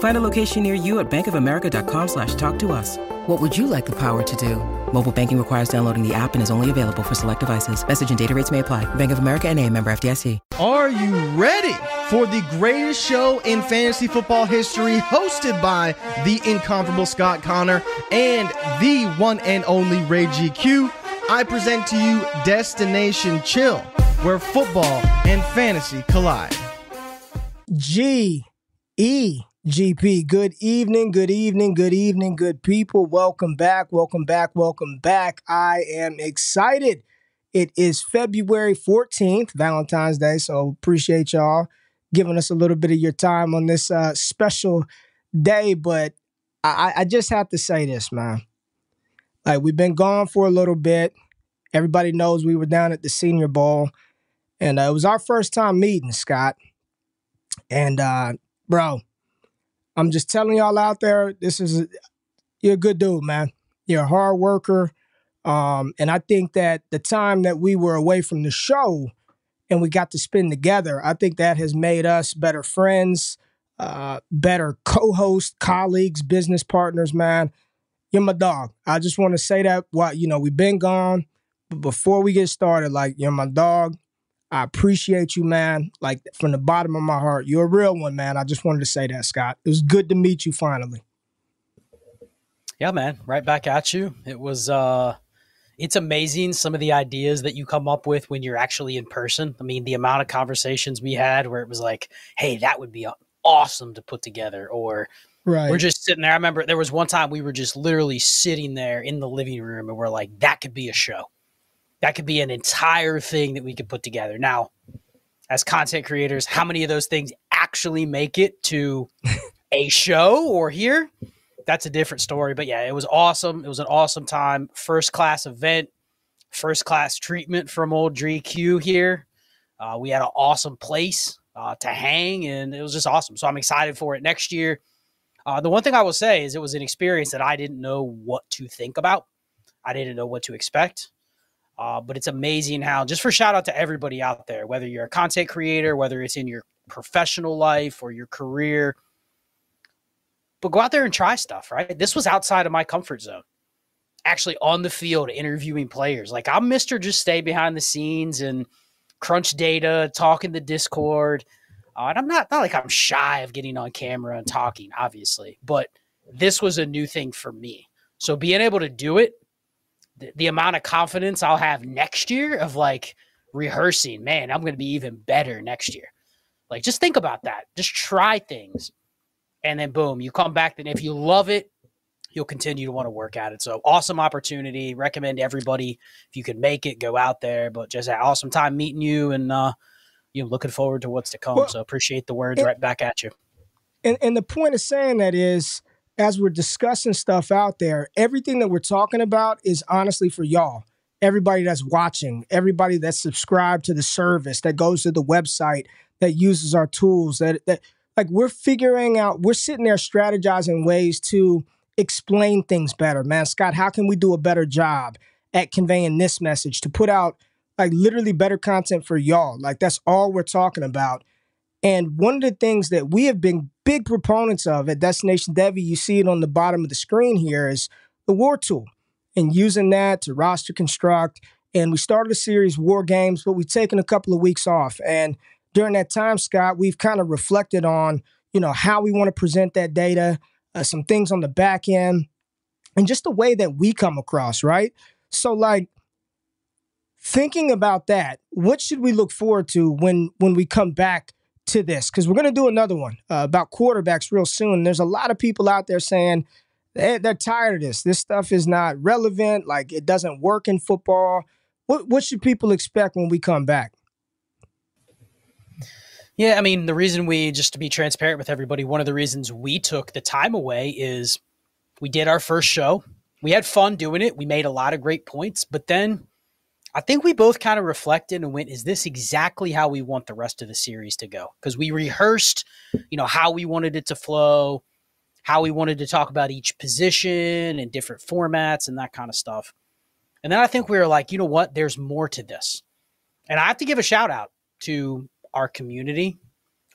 Find a location near you at bankofamerica.com slash talk to us. What would you like the power to do? Mobile banking requires downloading the app and is only available for select devices. Message and data rates may apply. Bank of America and a member FDIC. Are you ready for the greatest show in fantasy football history hosted by the incomparable Scott Connor and the one and only Ray GQ? I present to you Destination Chill, where football and fantasy collide. G E GP. Good evening, good evening, good evening, good people. Welcome back, welcome back, welcome back. I am excited. It is February 14th, Valentine's Day, so appreciate y'all giving us a little bit of your time on this uh, special day. But I, I just have to say this, man. Like, we've been gone for a little bit. Everybody knows we were down at the Senior Bowl, and uh, it was our first time meeting, Scott. And, uh, bro, I'm just telling y'all out there, this is you're a good dude, man. You're a hard worker. Um, and I think that the time that we were away from the show and we got to spend together, I think that has made us better friends, uh, better co-hosts, colleagues, business partners, man. You're my dog. I just want to say that while you know we've been gone, but before we get started, like you're my dog. I appreciate you, man. Like from the bottom of my heart. You're a real one, man. I just wanted to say that, Scott. It was good to meet you finally. Yeah, man. Right back at you. It was uh it's amazing some of the ideas that you come up with when you're actually in person. I mean, the amount of conversations we had where it was like, "Hey, that would be awesome to put together," or right. we're just sitting there. I remember there was one time we were just literally sitting there in the living room, and we're like, "That could be a show." That could be an entire thing that we could put together. Now, as content creators, how many of those things actually make it to a show or here? That's a different story. But yeah, it was awesome. It was an awesome time. First class event, first class treatment from old GQ here. Uh, we had an awesome place uh, to hang, and it was just awesome. So I'm excited for it next year. Uh, the one thing I will say is it was an experience that I didn't know what to think about. I didn't know what to expect. Uh, but it's amazing how, just for shout out to everybody out there, whether you're a content creator, whether it's in your professional life or your career, but go out there and try stuff, right? This was outside of my comfort zone. Actually, on the field, interviewing players. Like, I'm Mr. Just stay behind the scenes and crunch data, talk in the Discord. Uh, and I'm not, not like I'm shy of getting on camera and talking, obviously, but this was a new thing for me. So being able to do it the, the amount of confidence I'll have next year of like rehearsing, man, I'm going to be even better next year. Like, just think about that. Just try things. And then, boom, you come back. Then, if you love it, you'll continue to want to work at it. So, awesome opportunity. Recommend everybody, if you can make it, go out there. But just an awesome time meeting you and, uh, you know, looking forward to what's to come. Well, so, appreciate the words and, right back at you. And, and the point of saying that is, as we're discussing stuff out there, everything that we're talking about is honestly for y'all. Everybody that's watching, everybody that's subscribed to the service, that goes to the website, that uses our tools, that that like we're figuring out, we're sitting there strategizing ways to explain things better. Man, Scott, how can we do a better job at conveying this message to put out like literally better content for y'all? Like that's all we're talking about. And one of the things that we have been big proponents of at Destination Devy, you see it on the bottom of the screen here, is the War Tool and using that to roster construct. And we started a series, War Games, but we've taken a couple of weeks off. And during that time, Scott, we've kind of reflected on, you know, how we want to present that data, uh, some things on the back end, and just the way that we come across, right? So, like, thinking about that, what should we look forward to when when we come back to this? Because we're going to do another one uh, about quarterbacks real soon. There's a lot of people out there saying they, they're tired of this. This stuff is not relevant. Like it doesn't work in football. What what should people expect when we come back? Yeah, I mean, the reason we, just to be transparent with everybody, one of the reasons we took the time away is we did our first show. We had fun doing it. We made a lot of great points, but then I think we both kind of reflected and went, is this exactly how we want the rest of the series to go? Because we rehearsed, you know, how we wanted it to flow, how we wanted to talk about each position and different formats and that kind of stuff. And then I think we were like, you know what? There's more to this. And I have to give a shout out to our community,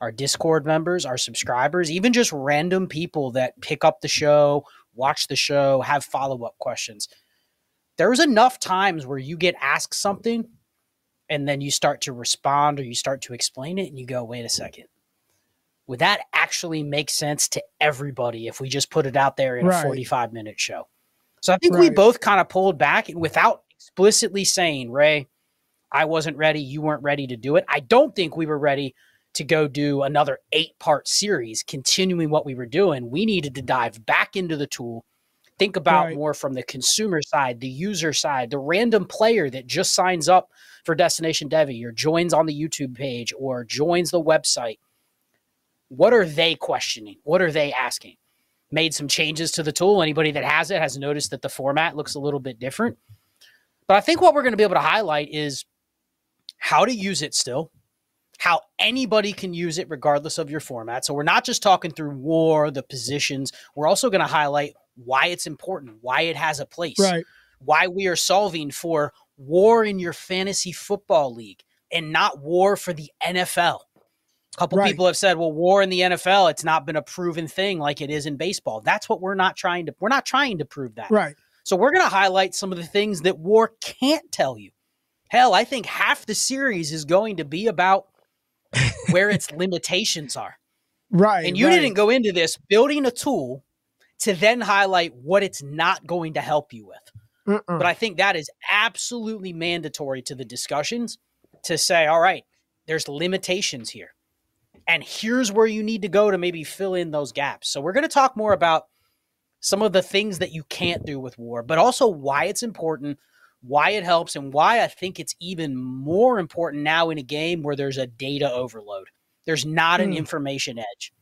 our Discord members, our subscribers, even just random people that pick up the show, watch the show, have follow up questions there's enough times where you get asked something and then you start to respond or you start to explain it and you go, wait a second. Would that actually make sense to everybody if we just put it out there in right. a 45 minute show? So I think right. we both kind of pulled back and without explicitly saying, Ray, I wasn't ready, you weren't ready to do it. I don't think we were ready to go do another eight part series, continuing what we were doing. We needed to dive back into the tool Think about right. more from the consumer side, the user side, the random player that just signs up for Destination Devy or joins on the YouTube page or joins the website. What are they questioning? What are they asking? Made some changes to the tool. Anybody that has it has noticed that the format looks a little bit different. But I think what we're going to be able to highlight is how to use it still, how anybody can use it regardless of your format. So we're not just talking through war, the positions. We're also going to highlight why it's important, why it has a place, right. why we are solving for war in your fantasy football league and not war for the NFL. A couple right. people have said, well, war in the NFL, it's not been a proven thing like it is in baseball. That's what we're not trying to we're not trying to prove that. Right. So we're going to highlight some of the things that war can't tell you. Hell, I think half the series is going to be about where its limitations are. Right. And you right. didn't go into this building a tool to then highlight what it's not going to help you with. Mm-mm. But I think that is absolutely mandatory to the discussions to say, all right, there's limitations here. And here's where you need to go to maybe fill in those gaps. So we're going to talk more about some of the things that you can't do with war, but also why it's important, why it helps, and why I think it's even more important now in a game where there's a data overload. There's not an mm. information edge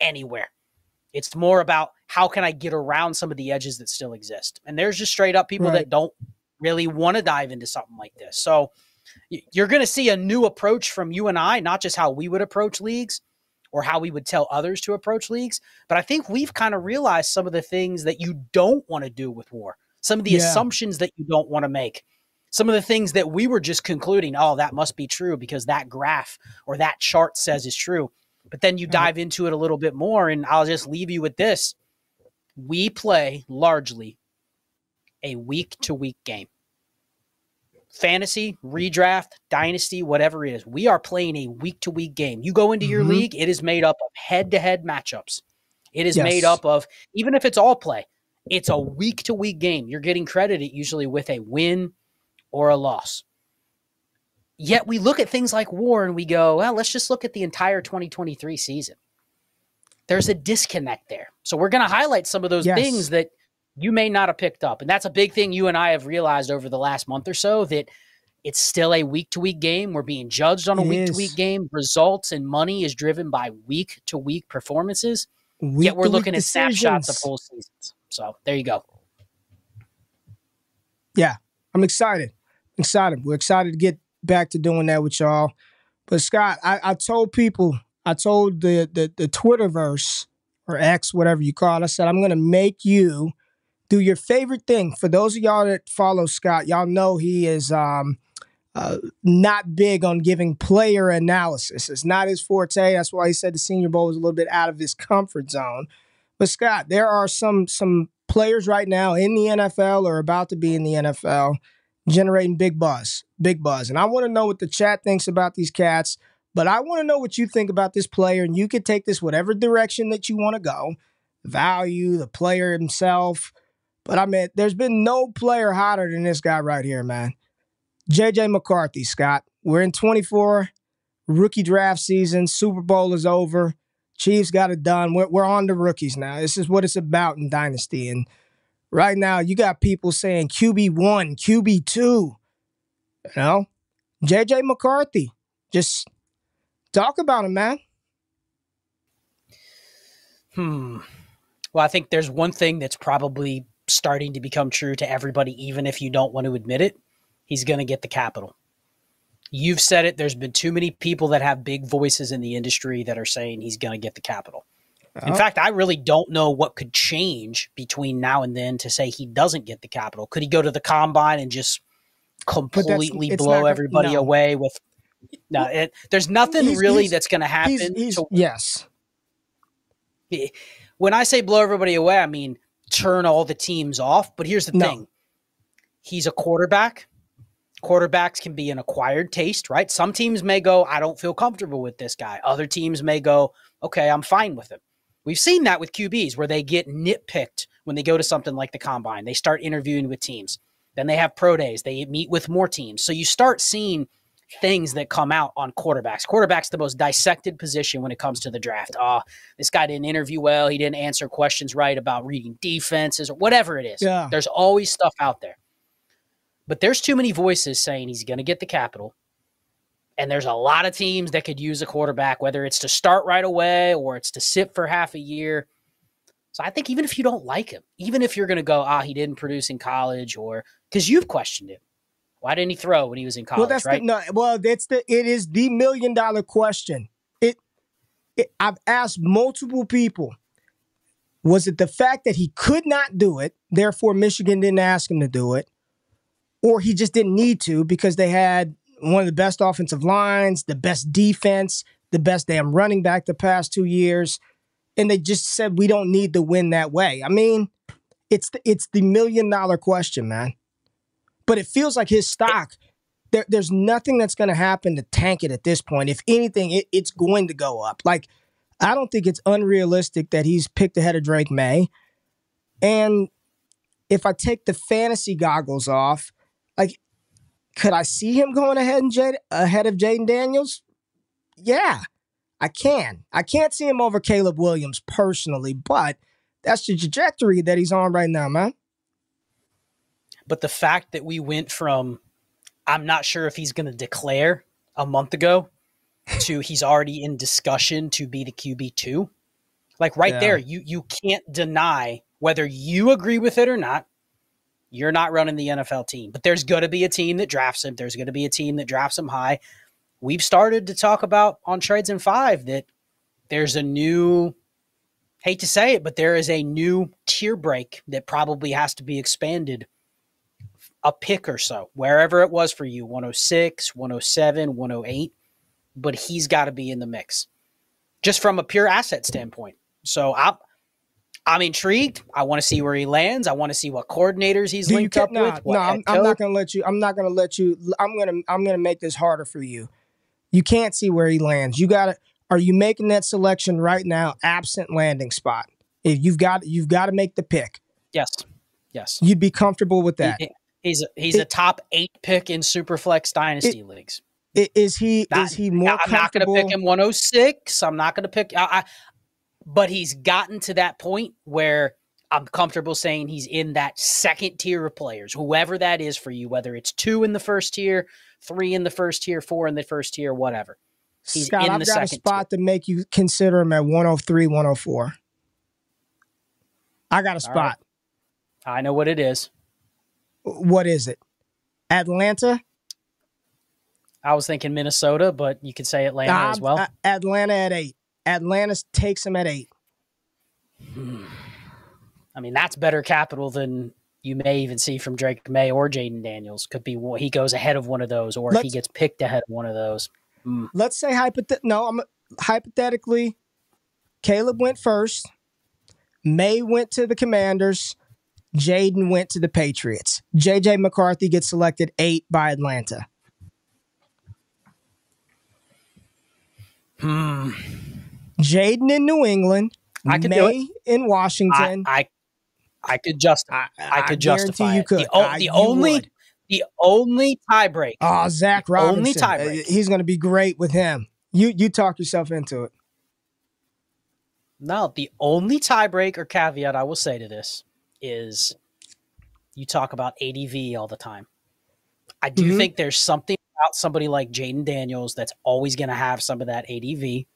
anywhere. It's more about how can I get around some of the edges that still exist. And there's just straight up people right. that don't really want to dive into something like this. So you're going to see a new approach from you and I, not just how we would approach leagues or how we would tell others to approach leagues, but I think we've kind of realized some of the things that you don't want to do with war, some of the yeah. assumptions that you don't want to make. Some of the things that we were just concluding, oh, that must be true because that graph or that chart says is true. But then you dive into it a little bit more, and I'll just leave you with this. We play largely a week to week game. Fantasy, redraft, dynasty, whatever it is. We are playing a week to week game. You go into your mm-hmm. league, it is made up of head to head matchups. It is yes. made up of, even if it's all play, it's a week to week game. You're getting credited usually with a win or a loss. Yet we look at things like war and we go, well, let's just look at the entire 2023 season. There's a disconnect there. So we're going to highlight some of those yes. things that you may not have picked up. And that's a big thing you and I have realized over the last month or so that it's still a week to week game. We're being judged on a week to week game. Results and money is driven by week to week performances. Week Yet we're looking at decisions. snapshots of whole seasons. So there you go. Yeah, I'm excited. excited. We're excited to get back to doing that with y'all. But Scott, I, I told people, I told the, the the Twitterverse or X, whatever you call it, I said I'm gonna make you do your favorite thing. For those of y'all that follow Scott, y'all know he is um, uh, not big on giving player analysis. It's not his forte. That's why he said the Senior Bowl was a little bit out of his comfort zone. But Scott, there are some some players right now in the NFL or about to be in the NFL generating big buzz, big buzz. And I want to know what the chat thinks about these cats, but I want to know what you think about this player. And you can take this whatever direction that you want to go value, the player himself. But I mean, there's been no player hotter than this guy right here, man. JJ McCarthy, Scott. We're in 24, rookie draft season. Super Bowl is over. Chiefs got it done. We're, we're on the rookies now. This is what it's about in Dynasty. And right now, you got people saying QB1, QB2. You know, JJ McCarthy. Just talk about him, man. Hmm. Well, I think there's one thing that's probably starting to become true to everybody, even if you don't want to admit it. He's going to get the capital. You've said it. There's been too many people that have big voices in the industry that are saying he's going to get the capital. In fact, I really don't know what could change between now and then to say he doesn't get the capital. Could he go to the combine and just completely blow everybody no. away with? No, it, there's nothing he's, really he's, that's going to happen. He's, to, yes. When I say blow everybody away, I mean turn all the teams off. But here's the no. thing: he's a quarterback quarterbacks can be an acquired taste, right? Some teams may go, I don't feel comfortable with this guy. Other teams may go, okay, I'm fine with him. We've seen that with QBs where they get nitpicked when they go to something like the combine. They start interviewing with teams. Then they have pro days. They meet with more teams. So you start seeing things that come out on quarterbacks. Quarterback's the most dissected position when it comes to the draft. Oh, this guy didn't interview well. He didn't answer questions right about reading defenses or whatever it is. Yeah. There's always stuff out there. But there's too many voices saying he's going to get the capital. And there's a lot of teams that could use a quarterback, whether it's to start right away or it's to sit for half a year. So I think even if you don't like him, even if you're going to go, ah, he didn't produce in college, or because you've questioned him, why didn't he throw when he was in college? Well, that's right? the, no. Well, that's the. It is the million dollar question. It, it. I've asked multiple people. Was it the fact that he could not do it, therefore Michigan didn't ask him to do it, or he just didn't need to because they had one of the best offensive lines, the best defense, the best damn running back the past two years, and they just said we don't need to win that way. I mean, it's the, it's the million dollar question, man. But it feels like his stock. There, there's nothing that's going to happen to tank it at this point. If anything, it, it's going to go up. Like, I don't think it's unrealistic that he's picked ahead of Drake Maye. And if I take the fantasy goggles off, could I see him going ahead and Jade, ahead of Jayden Daniels? Yeah, I can. I can't see him over Caleb Williams personally, but that's the trajectory that he's on right now, man. But the fact that we went from I'm not sure if he's going to declare a month ago to he's already in discussion to be the QB2. Like right yeah. there, you you can't deny whether you agree with it or not you're not running the NFL team. But there's going to be a team that drafts him. There's going to be a team that drafts him high. We've started to talk about on trades in five that there's a new, hate to say it, but there is a new tier break that probably has to be expanded a pick or so, wherever it was for you 106, 107, 108. But he's got to be in the mix just from a pure asset standpoint. So I'm I'm intrigued. I want to see where he lands. I want to see what coordinators he's Do linked up nah, with. No, I'm, I'm, not gonna let you. I'm not gonna let you. I'm gonna I'm gonna make this harder for you. You can't see where he lands. You got to. Are you making that selection right now? Absent landing spot. If you've got you've got to make the pick. Yes. Yes. You'd be comfortable with that. He, he's a, he's it, a top eight pick in Superflex dynasty it, leagues. Is he not, is he more? I'm not going to pick him 106. I'm not going to pick. I, but he's gotten to that point where I'm comfortable saying he's in that second tier of players, whoever that is for you, whether it's two in the first tier, three in the first tier, four in the first tier, whatever. He's Scott, I've got a spot tier. to make you consider him at 103, 104. I got a spot. Right. I know what it is. What is it? Atlanta? I was thinking Minnesota, but you could say Atlanta uh, as well. Atlanta at eight. Atlanta takes him at eight. I mean, that's better capital than you may even see from Drake Maye or Jayden Daniels. Could be he goes ahead of one of those, or let's, if he gets picked ahead of one of those. Mm. Let's say hypothet- no, I'm hypothetically, Caleb went first. Maye went to the Commanders. Jayden went to the Patriots. JJ McCarthy gets selected eight by Atlanta. Hmm. Jayden in New England, I could Maye in Washington. I, I, I could just I, I, could justify you could. The, the only would. The only tiebreak. Oh, Zac Robinson. Only tiebreak. He's going to be great with him. You you talk yourself into it. No, the only tiebreak or caveat I will say to this is you talk about ADV all the time. I do Mhm. think there's something about somebody like Jayden Daniels that's always going to have some of that ADV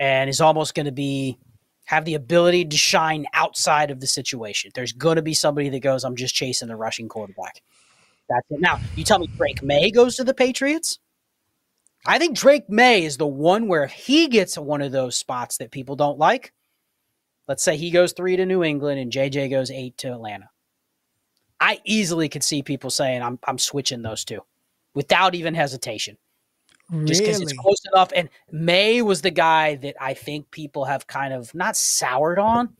and is almost going to be have the ability to shine outside of the situation. There's going to be somebody that goes, I'm just chasing the rushing quarterback. That's it. Now, you tell me Drake Maye goes to the Patriots? I think Drake Maye is the one where if he gets one of those spots that people don't like, let's say he goes three to New England and JJ goes eight to Atlanta. I easily could see people saying I'm I'm switching those two without even hesitation. Just because it's close enough. And Maye was the guy that I think people have kind of not soured on,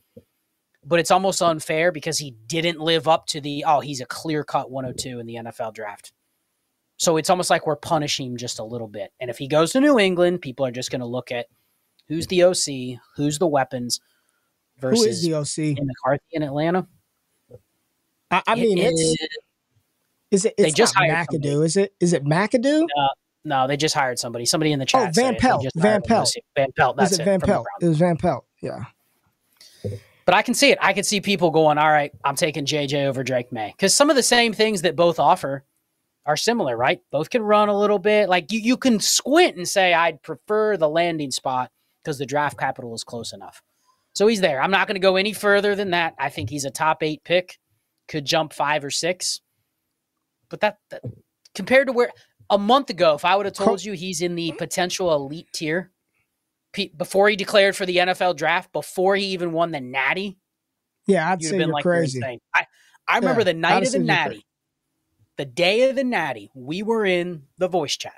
but it's almost unfair because he didn't live up to the oh, he's a clear cut 102 in the NFL draft. So it's almost like we're punishing him just a little bit. And if he goes to New England, people are just going to look at who's the OC, who's the weapons Who versus is the OC? in McCarthy in Atlanta. I, I mean, It it's is- is it? they just hired McAdoo. somebody. Is it? Is it McAdoo? No, they just hired somebody. Somebody in the oh, chat. Oh, Van Pelt. Van Pelt. Van Pelt. That's is it it. Van Pelt? It was Van Pelt. Yeah. But I can see it. I can see people going, all right, I'm taking JJ over Drake Maye. Because some of the same things that both offer are similar, right? Both can run a little bit. Like you, you can squint and say, I'd prefer the landing spot because the draft capital is close enough. So he's there. I'm not going to go any further than that. I think he's a top eight pick, could jump five or six. But that, that compared to where a month ago, if I would have told you he's in the potential elite tier before he declared for the NFL draft, before he even won the Natty, Yeah, I'd say have been you're like, crazy. I, I remember Yeah, the night I'd of the say you're cra- Natty, the day of the Natty, we were in the voice chat.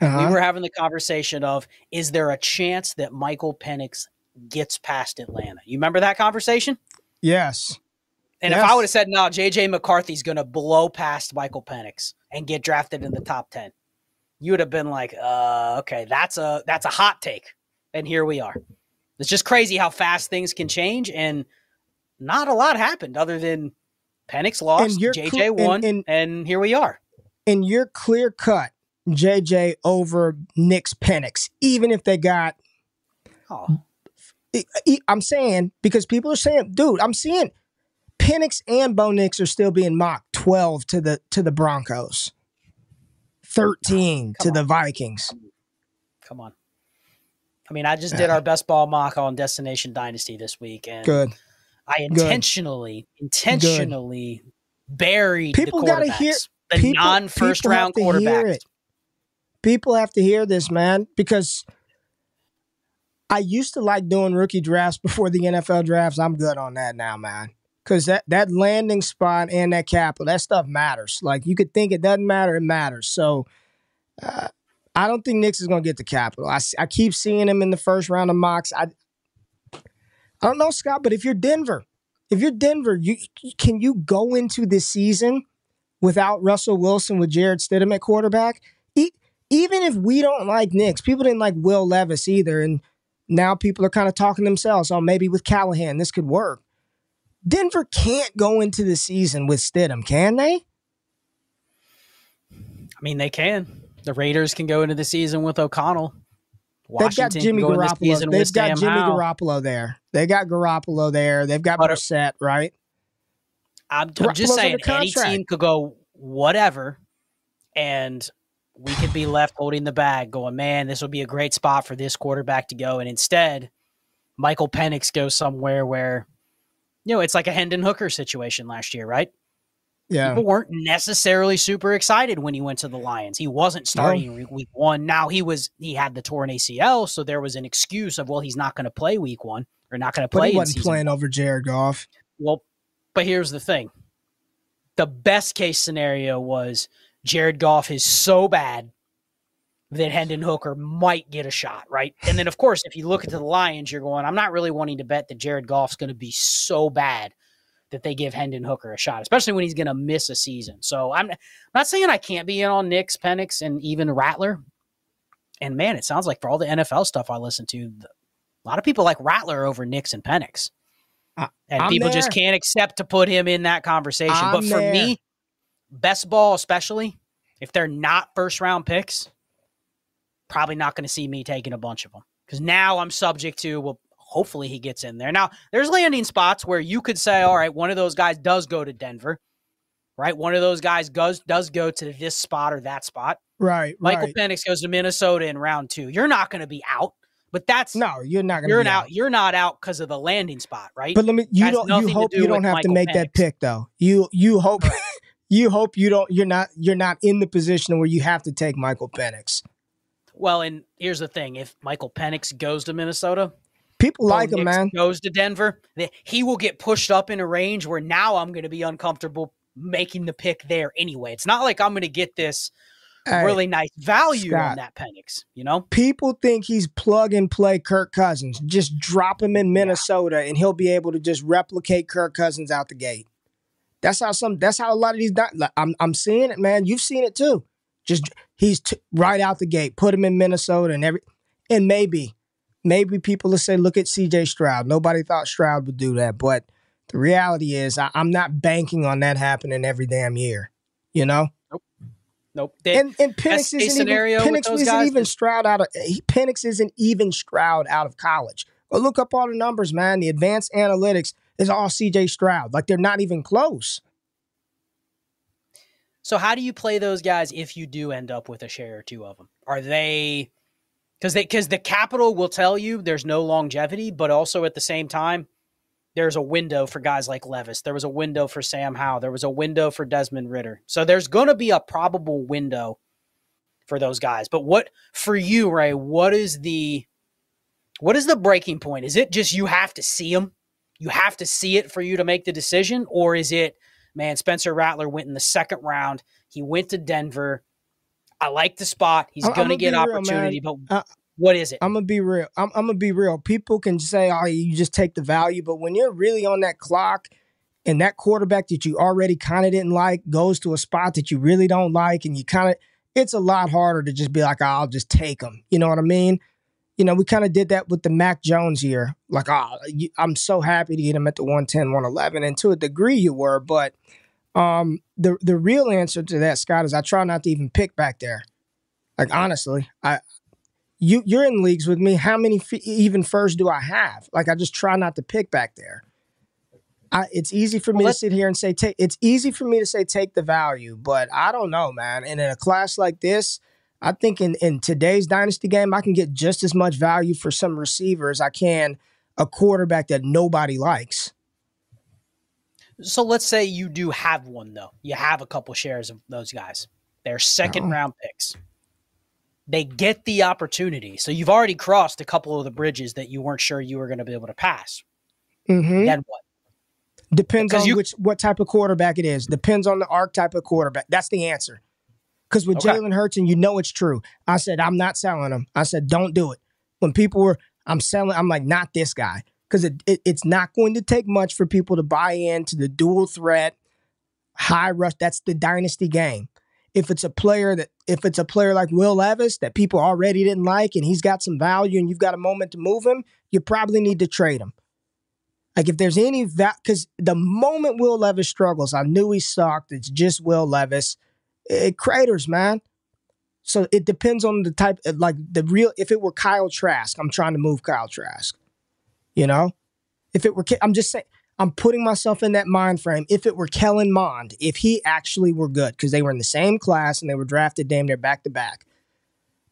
Uh-huh. We were having the conversation of, is there a chance that Michael Penix gets past Atlanta? You remember that conversation? yes. And if I would have said, no, JJ McCarthy's going to blow past Michael Penix and get drafted in the top 10, you would have been like, uh, okay, that's a that's a hot take. And here we are. It's just crazy how fast things can change. And not a lot happened other than Penix lost, JJ cl- and- won, and- and here we are. And you're clear cut JJ over Nick's Penix, even if they got. Oh, I'm saying because people are saying, dude, I'm seeing Penix and Bo Nix are still being mocked 12 to the to the Broncos, 13 to Come the. Vikings. come on. I mean, I just did our best ball mock on Destination Dynasty this week, and Good. I intentionally, intentionally buried People the gotta hear- the people- non-first people round quarterbacks. People have to hear this, man, because I used to like doing rookie drafts before the NFL drafts. I'm good on that now, man. Because that, that landing spot and that capital, that stuff matters. Like you could think it doesn't matter, it matters. So uh, I don't think Nix is going to get the capital. I, I keep seeing him in the first round of mocks. I, I don't know, Scott, but if you're Denver, if you're Denver, you can you go into this season without Russell Wilson with Jarrett Stidham at quarterback? E- even if we don't like Nix, people didn't like Will Levis either, and now people are kind of talking themselves. Oh, maybe with Callahan this could work. Denver can't go into the season with Stidham, can they? I mean, they can. The Raiders can go into the season with O'Connell. They've got Jimmy into the Garoppolo. They've got Sam Jimmy Howell. Garoppolo there. They got Garoppolo there. They've got But- uh, Brissett, right? I'm, I'm just saying, any team could go whatever, and we could be left holding the bag, going, "Man, this would be a great spot for this quarterback to go." And instead, Michael Penix goes somewhere where, you know, it's like a Hendon Hooker situation last year, right? Yeah. People weren't necessarily super excited when he went to the Lions. He wasn't starting week- week one. Now he was. He had the torn ACL, so there was an excuse of, well, he's not going to play week one or not going to play. But he wasn't playing over Jared Goff. well, but here's the thing. The best case scenario was Jared Goff is so bad that Hendon Hooker might get a shot, right? And then, of course, if you look at the Lions, you're going, I'm not really wanting to bet that Jared Goff's going to be so bad that they give Hendon Hooker a shot, especially when he's going to miss a season. So I'm not saying I can't be in on Nix, Penix, and even Rattler. And man, it sounds like for all the NFL stuff I listen to, the- a lot of people like Rattler over Nix and Penix. I- And I'm people just can't accept to put him in that conversation. but I'm for there. me, best ball, especially if they're not first round picks, probably not going to see me taking a bunch of them because now I'm subject to, well, hopefully he gets in there. Now, there's landing spots where you could say, all right, one of those guys does go to Denver, right? One of those guys goes does go to this spot or that spot. Right. Michael right. Penix goes to Minnesota in round two. You're not going to be out, but that's No, you're not gonna you're be out. You're not out because of the landing spot, right? But let me you don't you hope do you don't have to Michael make that pick though. You you hope you hope you don't you're not you're not in the position where you have to take Michael Penix. Well, and here's the thing: if Michael Penix goes to Minnesota, People like him, man. goes to Denver, he will get pushed up in a range where now I'm going to be uncomfortable making the pick there anyway. It's not like I'm going to get this Hey, really nice value Scott. on that Penix, you know? people think he's plug and play Kirk Cousins. Just drop him in Minnesota and he'll be able to just replicate Kirk Cousins out the gate. That's how some. That's how a lot of these. I'm I'm seeing it, man. You've seen it too. Just he's t- right out the gate. Put him in Minnesota and every. And maybe, maybe people will say, look at C.J. Stroud. Nobody thought Stroud would do that, but the reality is, I, I'm not banking on that happening every damn year. You know. Nope. They- And and Penix isn't even Penix isn't guys even Stroud out of he- Penix isn't even Stroud out of college. But look up all the numbers, man. The advanced analytics is all CJ Stroud. Like they're not even close. So how do you play those guys if you do end up with a share or two of them? Are they because they because the capital will tell you there's no longevity, but also at the same time there's a window for guys like Levis. There was a window for Sam Howell. There was a window for Desmond Ridder. So there's going to be a probable window for those guys. But what for you, Ray? What is the what is the breaking point? Is it just you have to see them? You have to see it for you to make the decision, or is it man, Spencer Rattler went in the second round. He went to Denver. I like the spot. He's going to get real, opportunity, but Uh, what is it? I'm gonna be real. I'm, I'm gonna be real. People can say, "Oh, you just take the value," but when you're really on that clock, and that quarterback that you already kind of didn't like goes to a spot that you really don't like, and you kind of, it's a lot harder to just be like, oh, "I'll just take him." You know what I mean? You know, we kind of did that with the Mac Jones here. Like, oh, I'm so happy to get him at the 110, 111, and to a degree you were, but um, the the real answer to that, Scott, is I try not to even pick back there. Like honestly, I you you're in leagues with me. How many f- even first do I have? Like I just try not to pick back there. I, it's easy for me Well, to sit here and say take. It's easy for me to say take the value, but I don't know, man. And in a class like this, I think in in today's dynasty game, I can get just as much value for some receiver as I can a quarterback that nobody likes. so let's say you do have one though. You have a couple shares of those guys. They're second Oh. round picks. They get the opportunity. So you've already crossed a couple of the bridges that you weren't sure you were going to be able to pass. Mm-hmm. Then what? Depends Because on you- which what type of quarterback it is. Depends on the archetype of quarterback. That's the answer. Because with Okay. Jalen Hurts, and you know it's true. I said I'm not selling him. I said don't do it. When people were, I'm selling. I'm like not this guy because it, it it's not going to take much for people to buy into the dual threat, high rush. That's the dynasty game. If it's a player that if it's a player like Will Levis that people already didn't like and he's got some value and you've got a moment to move him, you probably need to trade him. Like if there's any that because the moment Will Levis struggles, I knew he sucked. It's just Will Levis. It craters, man. So it depends on the type. Eh, like the real, if it were Kyle Trask, I'm trying to move Kyle Trask. You know, if it were, I'm just saying, I'm putting myself in that mind frame. If it were Kellen Mond, if he actually were good, because they were in the same class and they were drafted damn near back to back,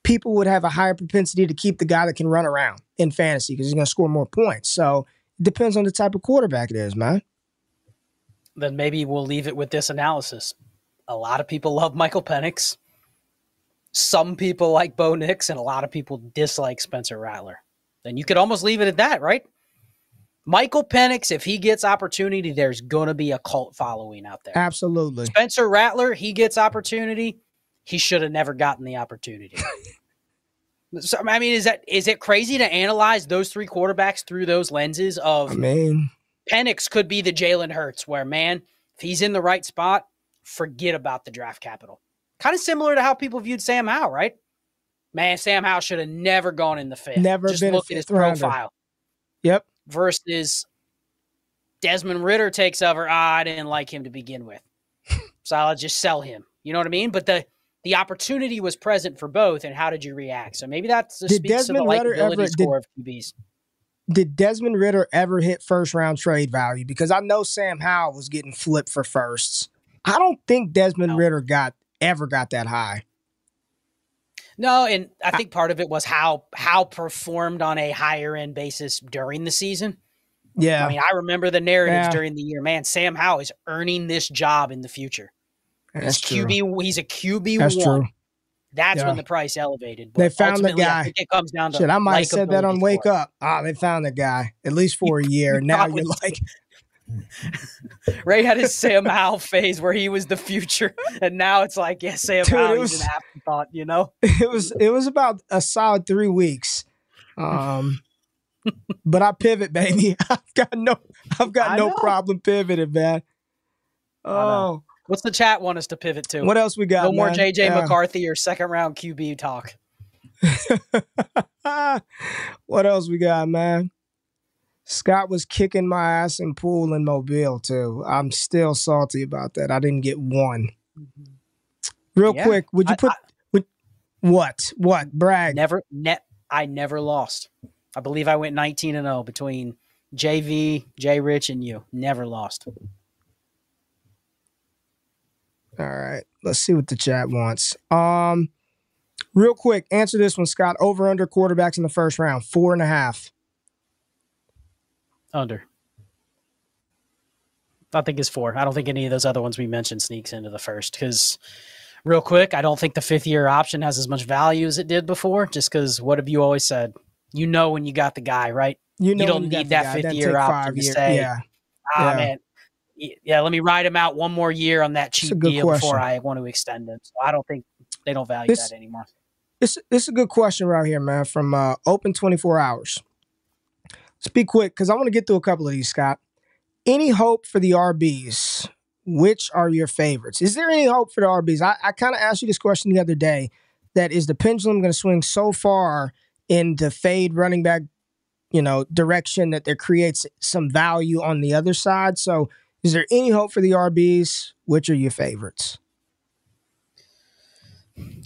people would have a higher propensity to keep the guy that can run around in fantasy because he's going to score more points. So it depends on the type of quarterback it is, man. Then maybe we'll leave it with this analysis. A lot of people love Michael Penix. Some people like Bo Nix, and a lot of people dislike Spencer Rattler. Then you could almost leave it at that, right? Michael Penix, if he gets opportunity, there's going to be a cult following out there. Absolutely. Spencer Rattler, he gets opportunity. He should have never gotten the opportunity. so, I mean, is that is it crazy to analyze those three quarterbacks through those lenses of I mean, Penix could be the Jalen Hurts, where man, if he's in the right spot, forget about the draft capital. Kind of similar to how people viewed Sam Howell, right? Man, Sam Howell should have never gone in the fifth. Never Just been look at his rounder. profile. yep. Versus Desmond Ridder takes over. Ah, I didn't like him to begin with. Saleh, just sell him. You know what I mean? But the the opportunity was present for both, and how did you react? So maybe that's did speaks Desmond to the ever, score did, of QBs. Did Desmond Ridder ever hit first round trade value? Because I know Sam Howell was getting flipped for firsts. I don't think Desmond no. Ridder got ever got that high. No, and I think part of it was how how performed on a higher end basis during the season. Yeah. I mean, I remember the narratives Yeah. during the year. Man, Sam Howell is earning this job in the future. That's he's true. QB. He's a QB That's one. true. That's Yeah. when the price elevated. They found the guy. think it comes down to Shit, I might have said that on Wake. Up. Ah, they found the guy at least for a year. Now you're like, Ray had his Sam Howell phase where he was the future, and now it's like, yeah, Sam Dude, Howell was- an afterthought. You know, it was it was about a solid three weeks. Um, but I pivot, baby. I've got no, I've got I no know. problem pivoting, man. Oh, what's the chat want us to pivot to? what else we got? no more? JJ Yeah. McCarthy or second round QB talk. what else we got, man? Scott was kicking my ass in pool in Mobile too. I'm still salty about that. I didn't get one. Real Yeah, quick, would you I- put would, what? What? Brag. Never net. I never lost. I believe I went 19 and 0 between JV, J Rich, and you. Never lost. All right. Let's see what the chat wants. Um, real quick, answer this one, Scott. Over under quarterbacks in the first round, four and a half. Under. I think it's four. I don't think any of those other ones we mentioned sneaks into the first because, real quick, I don't think the fifth year option has as much value as it did before. Just because, what have you always said? You know when you got the guy, right? You know, don't when got need that guy, fifth that'd year option five to say, Yeah. Ah, Yeah. man. Yeah, let me ride him out one more year on that cheap deal before. I want to extend him. So I don't think they don't value This- that anymore. This this is a good question right here, man. From uh, Open Twenty Four Hours. Be quick because I want to get through a couple of these, Scott. Any hope for the RBs? Which are your favorites? Is there any hope for the RBs? I, I kind of asked you this question the other day. That is the pendulum going to swing so far in the fade running back, you know, direction that there creates some value on the other side. So, is there any hope for the RBs? Which are your favorites?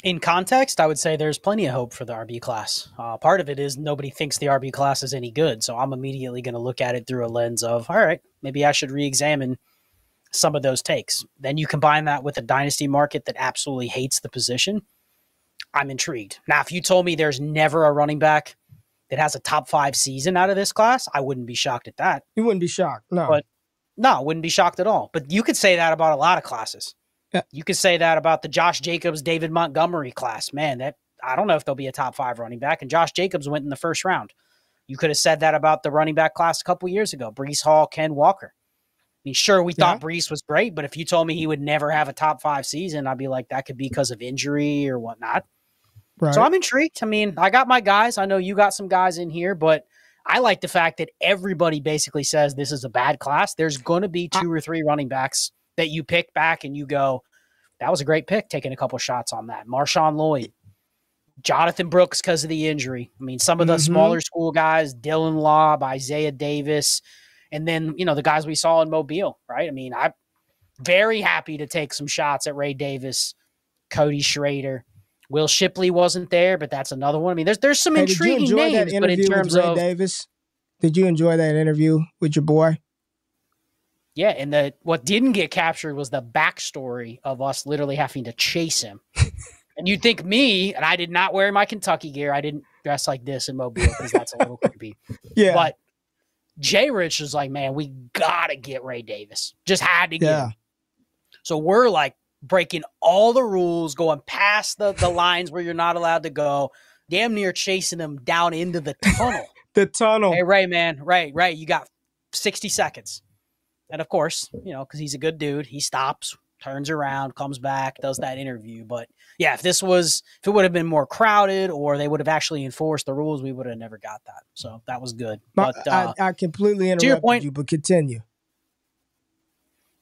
In context, I would say there's plenty of hope for the RB class. Uh, part of it is nobody thinks the RB class is any good. So I'm immediately going to look at it through a lens of, all right, maybe I should re examine some of those takes. Then you combine that with a dynasty market that absolutely hates the position. I'm intrigued. Now, if you told me there's never a running back that has a top five season out of this class, I wouldn't be shocked at that. You wouldn't be shocked. No. But- No, wouldn't be shocked at all. But you could say that about a lot of classes. Yeah. You could say that about the Josh Jacobs, David Montgomery class. Man, that I don't know if there'll be a top five running back. And Josh Jacobs went in the first round. You could have said that about the running back class a couple years ago. Breece Hall, Ken Walker. I mean, sure, we thought Breece was great, but if you told me he would never have a top five season, I'd be like, that could be because of injury or whatnot. right. So I'm intrigued. I mean, I got my guys. I know you got some guys in here, but I like the fact that everybody basically says this is a bad class. There's going to be two or three running backs that you pick back and you go, that was a great pick, taking a couple shots on that. Marshawn Lloyd, Jonathan Brooks because of the injury. I mean, some of the Mhm. smaller school guys, Dylan Laube, Isaiah Davis, and then, you know, the guys we saw in Mobile, right? I mean, I'm very happy to take some shots at Ray Davis, Cody Schrader. Will Shipley wasn't there, but that's another one. I mean, there's there's some Hey, intriguing names, but in terms Ray of Davis? Did you enjoy that interview with your boy? Yeah, and the what didn't get captured was the backstory of us literally having to chase him. and you'd think me, and I did not wear my Kentucky gear. I didn't dress like this in Mobile because that's a little creepy. Yeah. But Jay Rich was like, man, we gotta get Ray Davis. Just had to get yeah. him. So we're like breaking all the rules, going past the, the lines where you're not allowed to go, damn near chasing him down into the tunnel. The tunnel. hey, Ray, man, Ray, Ray, you got 60 seconds. And of course, you know, because he's a good dude, he stops, turns around, comes back, does that interview. But yeah, if this was, if it would have been more crowded or they would have actually enforced the rules, we would have never got that. So that was good. But uh, I, I completely interrupted your point- you, but continue.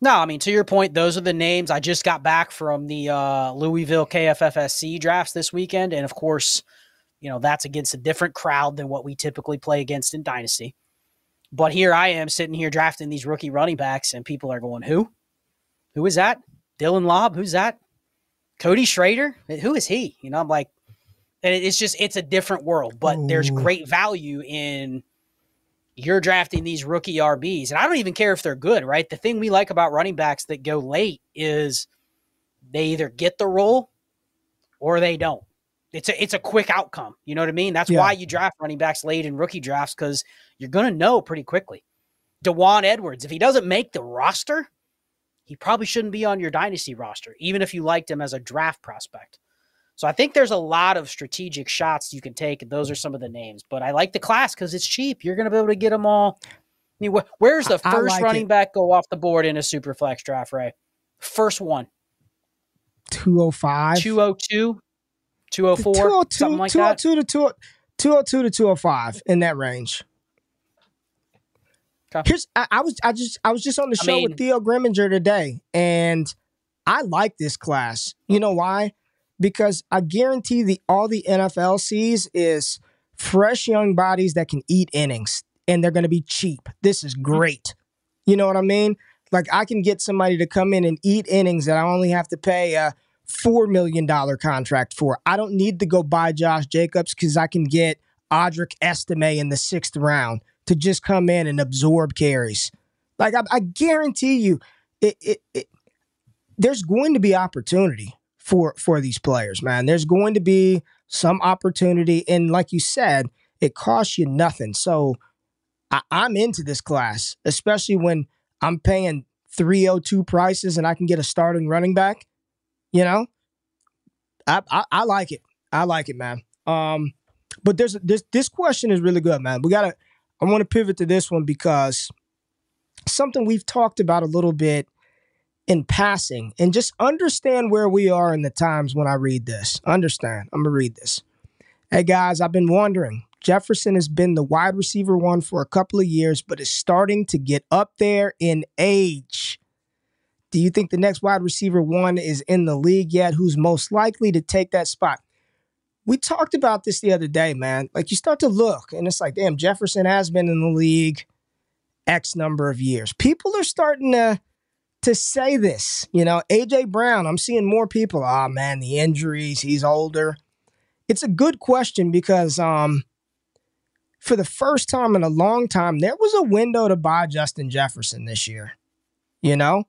No, I mean to your point, those are the names. I just got back from the uh, Louisville KFFSC drafts this weekend, and of course, you know that's against a different crowd than what we typically play against in Dynasty. But here I am sitting here drafting these rookie running backs, and people are going, "Who? Who is that?" Dylan Laube, who's that? Cody Schrader, who is he? You know, I'm like, and it's just it's a different world. But Ooh. there's great value in you're drafting these rookie RBs, and I don't even care if they're good, right? The thing we like about running backs that go late is they either get the role or they don't. It's a it's a quick outcome. You know what I mean? That's yeah. why you draft running backs late in rookie drafts because you're gonna know pretty quickly. Daijun Edwards, if he doesn't make the roster, he probably shouldn't be on your dynasty roster, even if you liked him as a draft prospect. So I think there's a lot of strategic shots you can take, and those are some of the names. But I like the class because it's cheap. You're going to be able to get them all. I mean, where's the first like running it. back go off the board in a super flex draft, Ray? First one. 205. 202. 204. 202, something like 202 that. Oh oh, to 202 to 205 in that range. Okay. Here's I, I, was I just I was just on the show I mean, with Theo Grimminger today, and I like this class. You know why? Because I guarantee the all the NFL sees is fresh young bodies that can eat innings, and they're going to be cheap. This is great. You know what I mean? Like I can get somebody to come in and eat innings that I only have to pay a four million dollar contract for. I don't need to go buy Josh Jacobs because I can get Audric Estime in the sixth round to just come in and absorb carries. Like I, I guarantee you, it, it, it, there's going to be opportunity for for these players, man. There's going to be some opportunity, and like you said, it costs you nothing. So I, I'm into this class, especially when I'm paying 302 prices and I can get a starting running back. You know, I, I, I like it. I like it, man. Um, but there's this this question is really good, man. We gotta I want to pivot to this one because something we've talked about a little bit in passing and just understand where we are in the times when I read this. Understand. I'm to read this. Hey guys, I've been wondering. Jefferson has been the wide receiver one for a couple of years, but is starting to get up there in age. Do you think the next wide receiver one is in the league yet? Who's most likely to take that spot? we talked about this the other day, man. Like you start to look and it's like, damn, Jefferson has been in the league X number of years. People are starting to to say this. You know, AJ Brown, I'm seeing more people, oh man, the injuries, he's older. It's a good question because um for the first time in a long time, there was a window to buy Justin Jefferson this year. You know?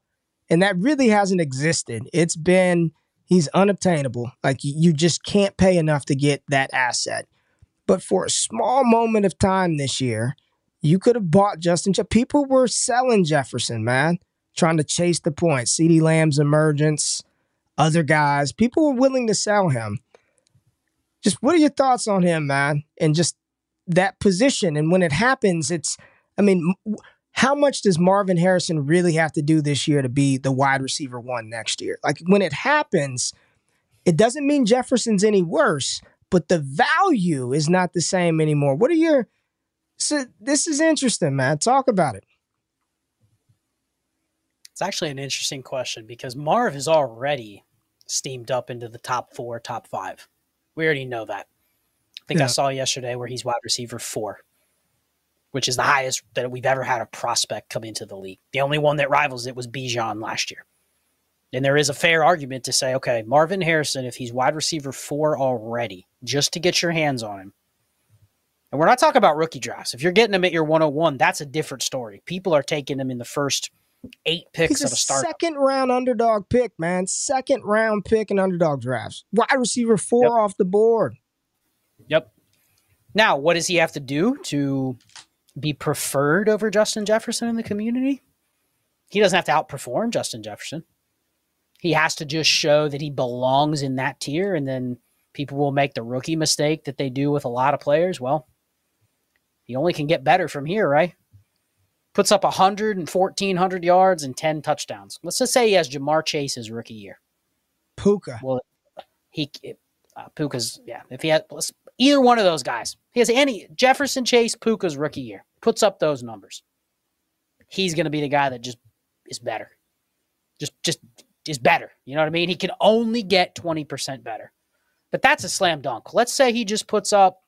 And that really hasn't existed. It's been He's unobtainable. Like you just can't pay enough to get that asset. But for a small moment of time this year, you could have bought Justin. Je- People were selling Jefferson, man, trying to chase the point. CeeDee Lamb's emergence, other guys. People were willing to sell him. Just what are your thoughts on him, man? And just that position. And when it happens, it's, I mean, how much does Marvin Harrison really have to do this year to be the wide receiver one next year? Like when it happens, it doesn't mean Jefferson's any worse, but the value is not the same anymore. What are your so this is interesting, man. Talk about it. It's actually an interesting question because Marv is already steamed up into the top four, top five. We already know that. I think yeah. I saw yesterday where he's wide receiver four which is the highest that we've ever had a prospect come into the league. The only one that rivals it was Bijan last year. And there is a fair argument to say, okay, Marvin Harrison, if he's wide receiver four already, just to get your hands on him. And we're not talking about rookie drafts. If you're getting him at your 101, that's a different story. People are taking him in the first eight picks He's of a start. Second round underdog pick, man. Second round pick in underdog drafts. Wide receiver four yep. off the board. Yep. Now, what does he have to do to be preferred over Justin Jefferson in the community. He doesn't have to outperform Justin Jefferson. He has to just show that he belongs in that tier, and then people will make the rookie mistake that they do with a lot of players. Well, he only can get better from here, right? Puts up 100 and 1,400 yards and 10 touchdowns. Let's just say he has Ja'Marr Chase's rookie year. Puka. Well, he uh, Puka's yeah. If he had either one of those guys, he has any Jefferson Chase Puka's rookie year puts up those numbers. He's going to be the guy that just is better. Just just is better. You know what I mean? He can only get 20% better. But that's a slam dunk. Let's say he just puts up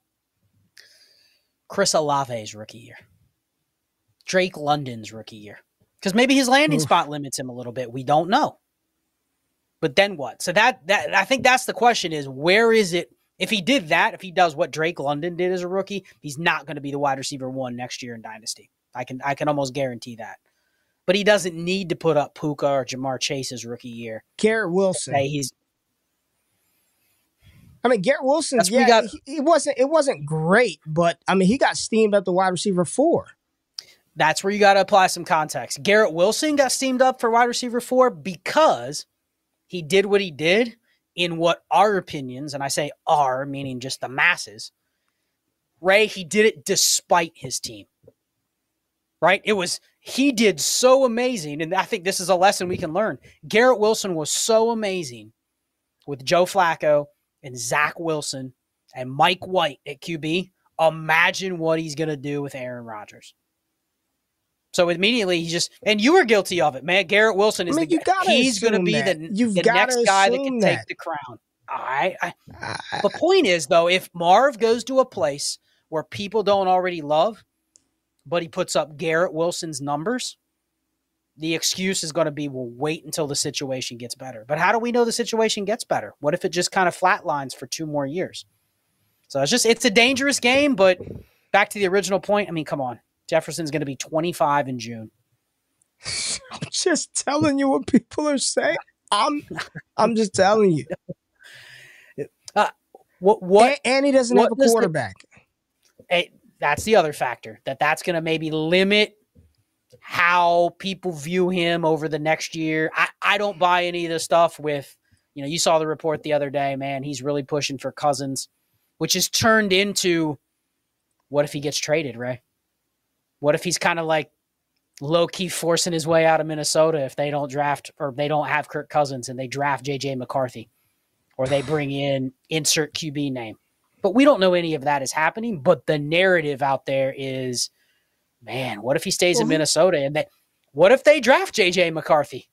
Chris Olave's rookie year. Drake London's rookie year. Because maybe his landing Oof. spot limits him a little bit. We don't know. But then what? So that that I think that's the question is where is it if he did that, if he does what Drake London did as a rookie, he's not going to be the wide receiver one next year in Dynasty. I can I can almost guarantee that. But he doesn't need to put up Puka or Ja'Marr Chase's rookie year. Garrett Wilson. He's I mean, Garrett Wilson, That's yeah, got- he- it wasn't it wasn't great, but I mean, he got steamed up the wide receiver four. that's where you got to apply some context. Garrett Wilson got steamed up for wide receiver four because he did what he did in what our opinions, and I say our, meaning just the masses. Ray, he did it despite his team. Right? It was, he did so amazing. And I think this is a lesson we can learn. Garrett Wilson was so amazing with Joe Flacco and Zach Wilson and Mike White at QB. Imagine what he's going to do with Aaron Rodgers. So immediately he just and you were guilty of it, man. Garrett Wilson is I mean, the guy. He's going to be that. the, You've the next guy that can that. take the crown. Right. I, I- the point is though, if Marv goes to a place where people don't already love, but he puts up Garrett Wilson's numbers, the excuse is going to be, "Well, wait until the situation gets better." But how do we know the situation gets better? What if it just kind of flatlines for two more years? So it's just it's a dangerous game. But back to the original point. I mean, come on, Jefferson's going to be 25 in June. I'm just telling you what people are saying. I'm I'm just telling you. What what And, and he doesn't have a does the- quarterback. eh, that's the other factor that that's going to maybe limit how people view him over the next year. I, I don't buy any of the stuff with, you know, you saw the report the other day, man. He's really pushing for Cousins, which is turned into what if he gets traded, Ray? What if he's kind of like low key forcing his way out of Minnesota if they don't draft or they don't have Kirk Cousins and they draft JJ McCarthy or they bring in insert QB name? But we don't know any of that is happening. But the narrative out there is, man, what if he stays in Well, Minnesota and that? What if they draft JJ McCarthy?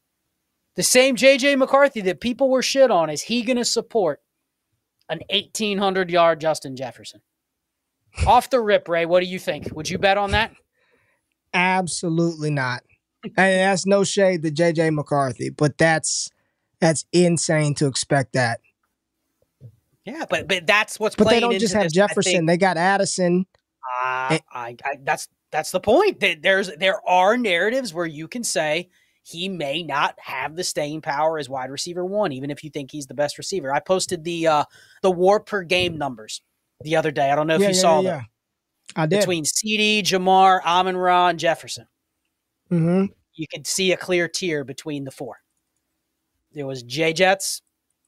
The same JJ McCarthy that people were shit on, is he going to support an 1,800 yard Justin Jefferson? Off the rip, Ray, what do you think? Would you bet on that? Absolutely not. And that's no shade to JJ McCarthy, but that's that's insane to expect that. Yeah, but but that's what's But they don't just have this, Jefferson. They got Addison. Uh, Eh. I, I that's that's the point. That There's there are narratives where you can say he may not have the staying power as wide receiver one, even if you think he's the best receiver. I posted the uh the war per game numbers the other day. I don't know if yeah, you yeah, saw yeah, them yeah. I did. between CeeDee, Ja'Marr, Amon Ra, and Jefferson. hmm You could see a clear tier between the four. There was J Jets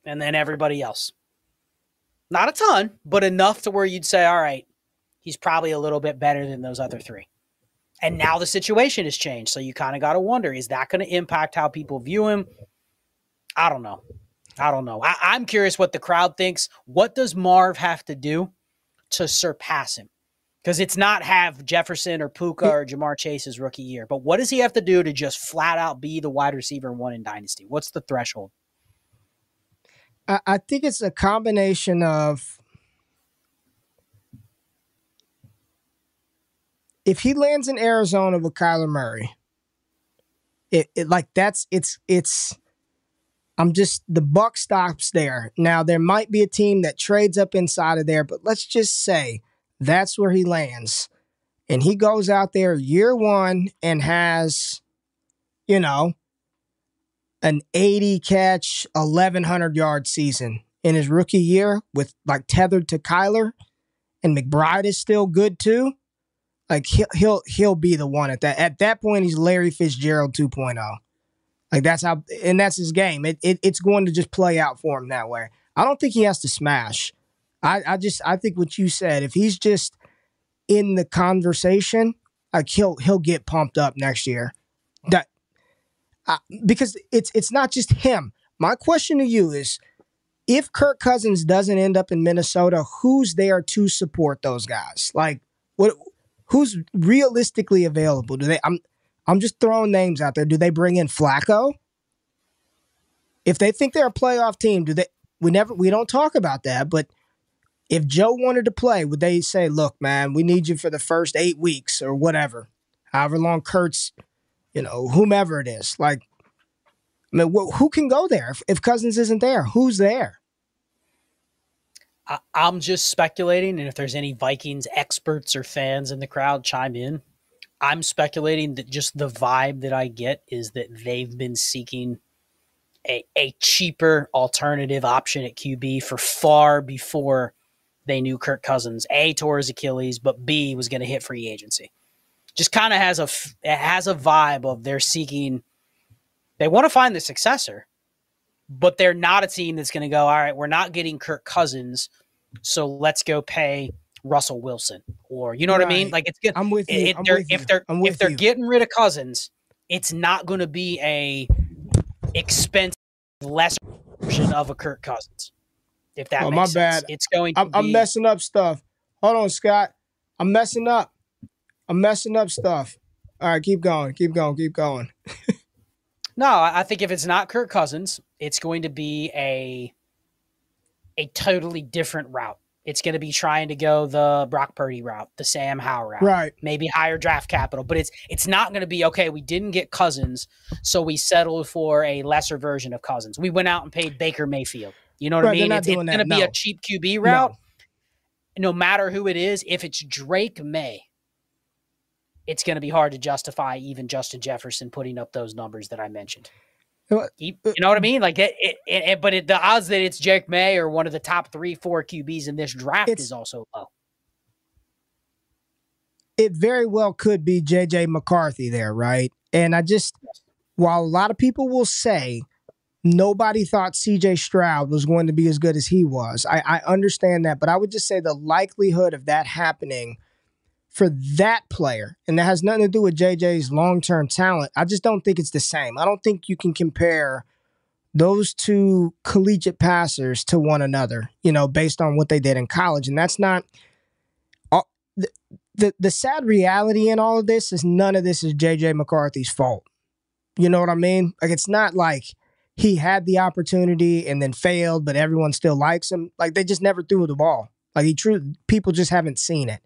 and then everybody else. Not a ton, but enough to where you'd say, all right, he's probably a little bit better than those other three. And now the situation has changed. So you kind of got to wonder is that going to impact how people view him? I don't know. I don't know. I, I'm curious what the crowd thinks. What does Marv have to do to surpass him? Because it's not have Jefferson or Puka or Ja'Marr Chase's rookie year, but what does he have to do to just flat out be the wide receiver one in Dynasty? What's the threshold? I, I think it's a combination of if he lands in Arizona with Kyler Murray, it, it like that's it's it's I'm just the buck stops there. Now there might be a team that trades up inside of there, but let's just say that's where he lands. And he goes out there year one and has, you know, an 80 catch, 1100 yard season in his rookie year with like tethered to Kyler and McBride is still good too. Like he'll he'll he'll be the one at that at that point he's Larry Fitzgerald 2.0. Like that's how and that's his game. It, it it's going to just play out for him that way. I don't think he has to smash. I I just I think what you said if he's just in the conversation, like he'll he'll get pumped up next year. That because it's it's not just him. My question to you is if Kirk Cousins doesn't end up in Minnesota, who's there to support those guys? Like what who's realistically available? Do they I'm I'm just throwing names out there. Do they bring in Flacco? If they think they're a playoff team, do they we never we don't talk about that, but if Joe wanted to play, would they say, "Look, man, we need you for the first 8 weeks or whatever." However long Kurt's, you know, whomever it is. Like I mean, wh- who can go there if, if Cousins isn't there? Who's there? I, I'm just speculating, and if there's any Vikings experts or fans in the crowd, chime in. I'm speculating that just the vibe that I get is that they've been seeking a, a cheaper alternative option at QB for far before they knew Kirk Cousins A tore his Achilles, but B was going to hit free agency. Just kind of has a it has a vibe of they're seeking. They want to find the successor, but they're not a team that's going to go. All right, we're not getting Kirk Cousins, so let's go pay Russell Wilson, or you know what I mean? Like it's good. I'm with you. It, I'm they're, with if they're if they're you. getting rid of Cousins, it's not going to be a expensive, lesser version of a Kirk Cousins. If that Oh, my sense, bad. it's going to I'm, I'm messing up stuff. Hold on, Scott. I'm messing up. I'm messing up stuff. All right, keep going. Keep going. Keep going. No, I I think if it's not Kirk Cousins, it's going to be a a totally different route. It's going to be trying to go the Brock Purdy route, the Sam Howell route, Right. maybe higher draft capital. But it's it's not going to be okay. We didn't get Cousins, so we settled for a lesser version of Cousins. We went out and paid Baker Mayfield. You know what Right, I mean? It's, it's going to that, be a cheap QB route. No matter who it is, if it's Drake Maye, it's going to be hard to justify even Justin Jefferson putting up those numbers that I mentioned. Uh, You, know what I mean? Like it, it, it, but it, the odds that it's Jake May or one of the top three, four QBs in this draft is also low. It very well could be JJ McCarthy there, right? And I just, while a lot of people will say nobody thought CJ Stroud was going to be as good as he was, I, I understand that. But I would just say the likelihood of that happening for that player, and that has nothing to do with JJ's long term talent, I just don't think it's the same. I don't think you can compare those two collegiate passers to one another, you know, based on what they did in college. And that's not all- the, the the sad reality in all of this is none of this is JJ McCarthy's fault. You know what I mean? Like it's not like he had the opportunity and then failed, but everyone still likes him. Like they just never threw the ball. Like he true people just haven't seen it.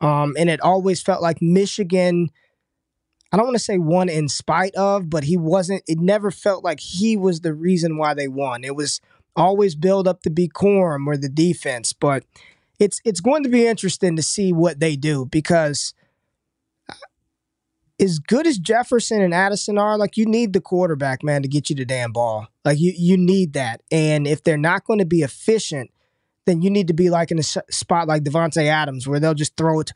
Um, and it always felt like Michigan. I don't want to say won in spite of, but he wasn't. It never felt like he was the reason why they won. It was always build up to be Corum or the defense, but it's it's going to be interesting to see what they do because as good as Jefferson and Addison are, like you need the quarterback, man, to get you the damn ball. Like you you need that. And if they're not going to be efficient, then you need to be like in a spot like Davante Adams where they'll just throw it.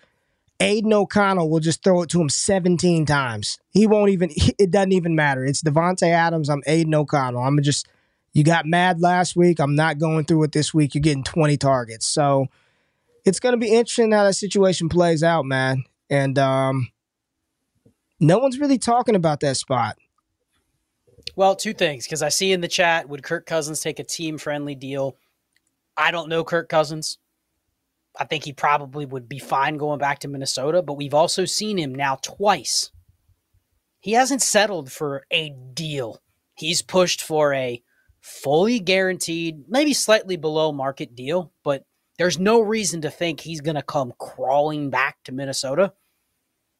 Aidan O'Connell will just throw it to him 17 times. He won't even, it doesn't even matter. It's Davante Adams. I'm Aidan O'Connell. I'm just, you got mad last week. I'm not going through it this week. You're getting 20 targets. So it's going to be interesting how that situation plays out, man. And um, no one's really talking about that spot. Well, two things because I see in the chat would Kirk Cousins take a team friendly deal? I don't know Kirk Cousins. I think he probably would be fine going back to Minnesota, but we've also seen him now twice. He hasn't settled for a deal. He's pushed for a fully guaranteed, maybe slightly below market deal, but there's no reason to think he's going to come crawling back to Minnesota.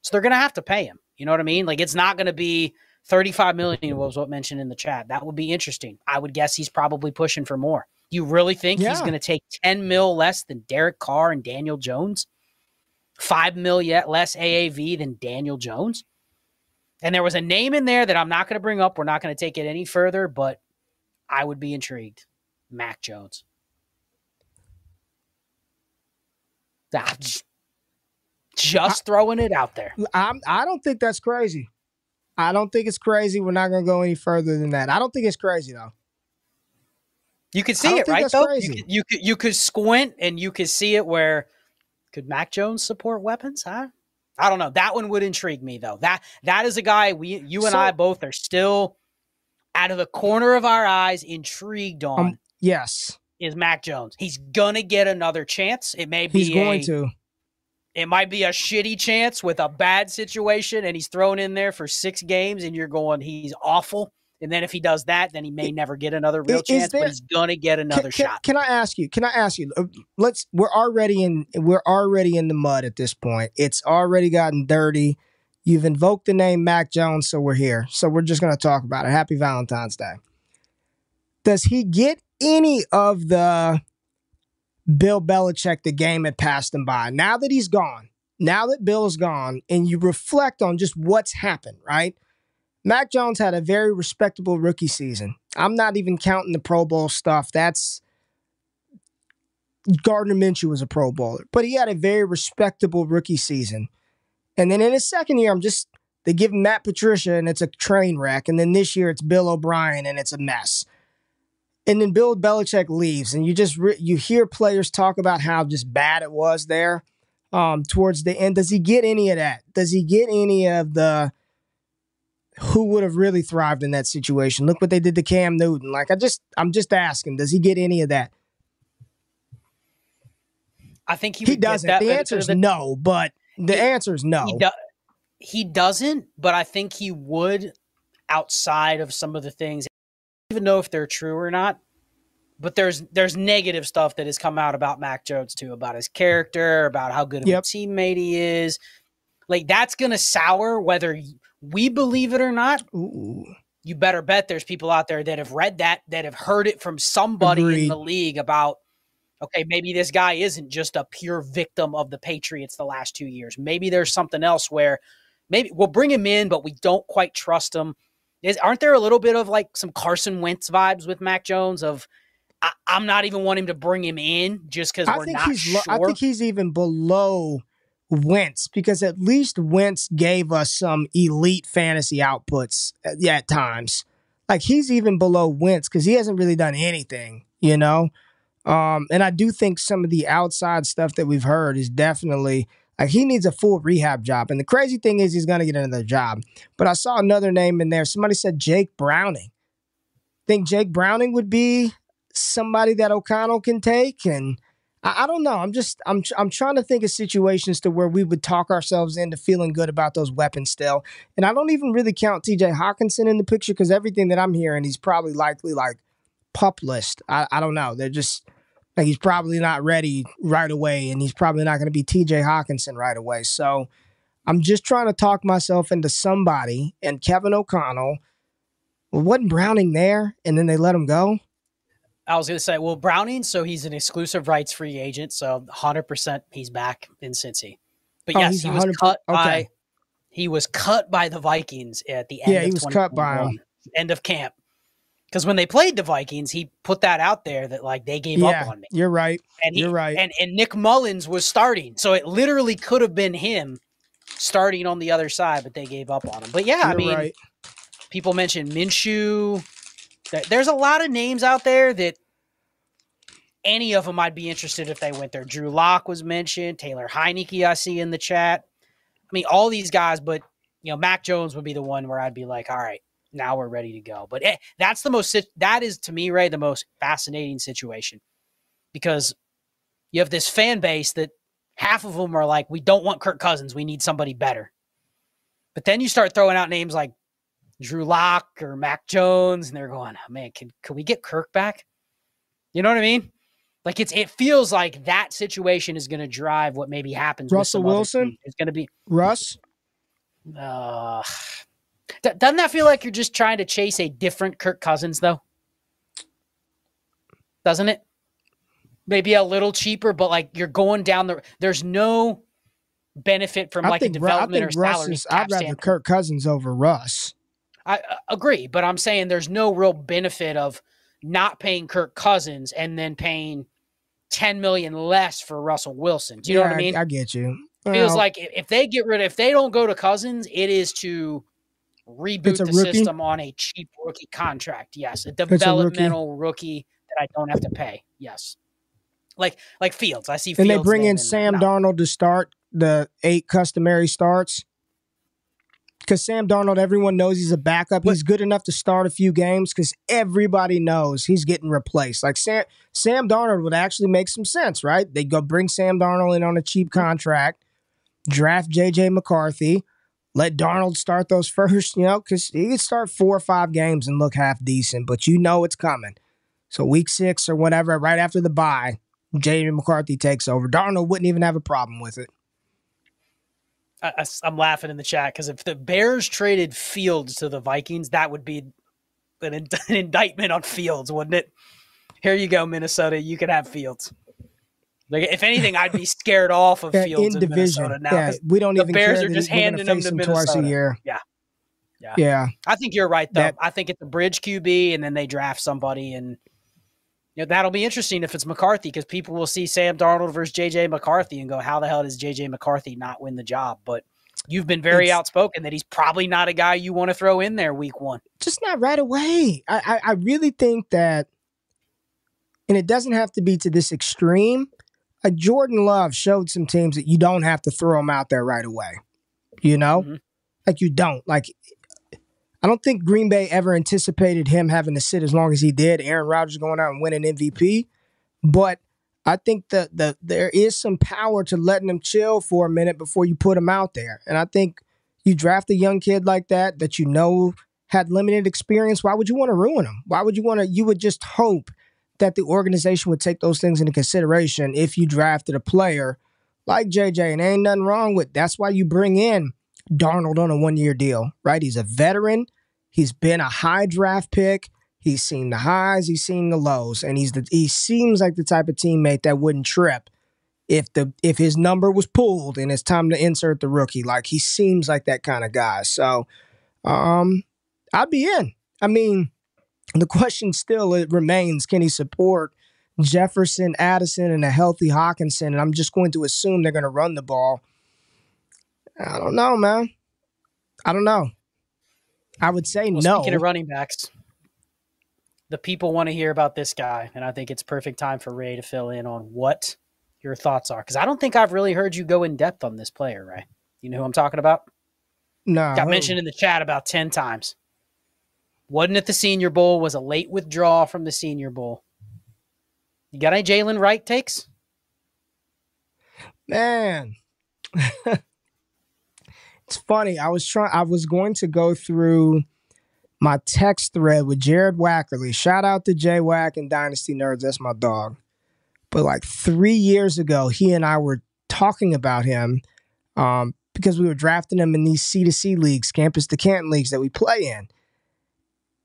So they're going to have to pay him. You know what I mean? Like it's not going to be 35 million was what mentioned in the chat. That would be interesting. I would guess he's probably pushing for more. You really think he's going to take 10 mil less than Derek Carr and Daniel Jones? 5 mil yet less AAV than Daniel Jones? And there was a name in there that I'm not going to bring up. We're not going to take it any further, but I would be intrigued. Mac Jones. Ah, just just throwing it out there. I'm, I don't think that's crazy. I don't think it's crazy. We're not going to go any further than that. I don't think it's crazy, though. You could see it, right? Though crazy. you could, you could you could squint and you could see it. Where could Mac Jones support weapons? Huh? I don't know. That one would intrigue me though. That that is a guy we you and So- I both are still out of the corner of our eyes intrigued on. Um, Yes, is Mac Jones? He's gonna get another chance. It may be he's going a- to. It might be a shitty chance with a bad situation, and he's thrown in there for six games, and you're going, he's awful. And then if he does that, then he may never get another real is chance, there- but he's gonna get another can, shot. Can, can I ask you? Can I ask you? uh, Let's. We're already in. We're already in the mud at this point. It's already gotten dirty. You've invoked the name Mac Jones, so we're here. So we're just going to talk about it. Happy Valentine's Day. Does he get any of the Bill Belichick the game had passed him by? Now that he's gone, now that Bill's gone, and you reflect on just what's happened, right? Mac Jones had a very respectable rookie season. I'm not even counting the Pro Bowl stuff. That's Gardner Minshew was a Pro Bowler, but he had a very respectable rookie season. And then in his second year, I'm just they give Matt Patricia and it's a train wreck. And then this year it's Bill O'Brien and it's a mess. And then Bill Belichick leaves, and you just re- you hear players talk about how just bad it was there um, towards the end. Does he get any of that? Does he get any of the who would have really thrived in that situation? Look what they did to Cam Newton. Like I just I'm just asking, does he get any of that? I think he, he doesn't. That, the answer is no, but the answer is no. He, do, he doesn't, but I think he would outside of some of the things. Even know if they're true or not. But there's there's negative stuff that has come out about Mac Jones too, about his character, about how good of yep. a teammate he is. Like that's gonna sour whether we believe it or not. Ooh. You better bet there's people out there that have read that, that have heard it from somebody Agreed. in the league about okay, maybe this guy isn't just a pure victim of the Patriots the last two years. Maybe there's something else where maybe we'll bring him in, but we don't quite trust him. Is, aren't there a little bit of like some Carson Wentz vibes with Mac Jones of I, am not even wanting to bring him in just because we're not he's sure. I think he's even below Wentz because at least Wentz gave us some elite fantasy outputs at, uh, at times. Like he's even below Wentz because he hasn't really done anything, you know. Um, and I do think some of the outside stuff that we've heard is definitely like he needs a full rehab job. And the crazy thing is he's gonna get another job. But I saw another name in there. Somebody said Jake Browning. Think Jake Browning would be somebody that O'Connell can take and I, don't know. I'm just I'm I'm trying to think of situations to where we would talk ourselves into feeling good about those weapons still. And I don't even really count TJ Hockenson in the picture because everything that I'm hearing, he's probably likely like pup list. I, I don't know. They're just like he's probably not ready right away, and he's probably not going to be T.J. Hockenson right away. So I'm just trying to talk myself into somebody. And Kevin O'Connell, well, wasn't Browning there, and then they let him go. I was going to say, well, Browning, so he's an exclusive rights free agent, so 100 percent he's back in Cincy. But oh, yes, he was cut okay. by he was cut by the Vikings at the end. Yeah, he was cut by him. End of camp because when they played the Vikings, he put that out there that like they gave yeah, up on me. You're right. And he, you're right. And and Nick Mullens was starting, so it literally could have been him starting on the other side, but they gave up on him. But yeah, you're I mean, right. people mentioned Minshew. There's a lot of names out there that any of them I'd be interested if they went there. Drew Lock was mentioned. Taylor Heinicke, I see in the chat. I mean, all these guys, but you know, Mac Jones would be the one where I'd be like, all right, now we're ready to go. But eh, that's the most, that is to me, Ray, the most fascinating situation because you have this fan base that half of them are like, we don't want Kirk Cousins. We need somebody better. But then you start throwing out names like Drew Lock or Mac Jones, and they're going, oh, man, can, can we get Kirk back? You know what I mean? Like it's it feels like that situation is going to drive what maybe happens. Russell Wilson is going to be Russ. Uh, doesn't that feel like you're just trying to chase a different Kirk Cousins, though? Doesn't it? Maybe a little cheaper, but like you're going down the. There's no benefit from I like a development or salary. Is, I'd rather Kirk Cousins over Russ. I uh, agree, but I'm saying there's no real benefit of not paying Kirk Cousins and then paying 10 million less for Russell Wilson. Do you yeah, know what I mean? I, I get you. Feels well, like if they get rid of, if they don't go to Cousins, it is to reboot the rookie? system on a cheap rookie contract. Yes, a developmental a rookie. rookie. that I don't have to pay. Yes, like like Fields. I see. And they bring in Sam Darnold to start the eight customary starts. Because Sam Darnold, everyone knows he's a backup. He's good enough to start a few games because everybody knows he's getting replaced. Like Sam, Sam Darnold would actually make some sense, right? They go bring Sam Darnold in on a cheap contract, draft JJ McCarthy, let Darnold start those first, you know, because he could start four or five games and look half decent, but you know it's coming. So week six or whatever, right after the bye, Jamie McCarthy takes over. Darnold wouldn't even have a problem with it. I, am laughing in the chat because if the Bears traded Fields to the Vikings, that would be an, an indictment on Fields, wouldn't it? Here you go, Minnesota. You can have Fields. Like if anything, I'd be scared off of Fields in, in Minnesota now. Yeah, we don't the even. Bears are just handing them to Minnesota twice a year. Yeah, yeah, yeah. I think you're right though. That, I think it's a bridge QB, and then they draft somebody, and you know that'll be interesting if it's McCarthy because people will see Sam Darnold versus JJ McCarthy and go, "How the hell does JJ McCarthy not win the job?" But you've been very outspoken that he's probably not a guy you want to throw in there week one. Just not right away. I, I, I really think that, and it doesn't have to be to this extreme. Like Jordan Love showed some teams that you don't have to throw him out there right away. You know, mm-hmm. like you don't. Like I don't think Green Bay ever anticipated him having to sit as long as he did. Aaron Rodgers going out and winning MVP, but I think that the there is some power to letting him chill for a minute before you put him out there. And I think you draft a young kid like that that you know had limited experience. Why would you want to ruin him? Why would you want to? You would just hope that the organization would take those things into consideration if you drafted a player like JJ. And ain't nothing wrong with that's why you bring in Darnold on a one year deal, right? He's a veteran. He's been a high draft pick. He's seen the highs, he's seen the lows, and he's the he seems like the type of teammate that wouldn't trip if the if his number was pulled and it's time to insert the rookie. Like he seems like that kind of guy. So um I'd be in. I mean, the question still it remains, can he support Jefferson, Addison, and a healthy Hockenson? And I'm just going to assume they're gonna run the ball. I don't know, man. I don't know. I would say well, no. Speaking of running backs, the people want to hear about this guy, and I think it's perfect time for Ray to fill in on what your thoughts are. Because I don't think I've really heard you go in depth on this player, Ray. You know who I'm talking about? No. Got mentioned in the chat about 10 times. Wasn't at the Senior Bowl, was a late withdrawal from the Senior Bowl. You got any Jaylen Wright takes? Man. it's funny. I was trying I was going to go through my text thread with Jared Wackerly. Shout out to Jay Wack and Dynasty Nerds. That's my dog. But like three years ago, he and I were talking about him um, because we were drafting him in these C to C leagues, campus to Canton leagues that we play in.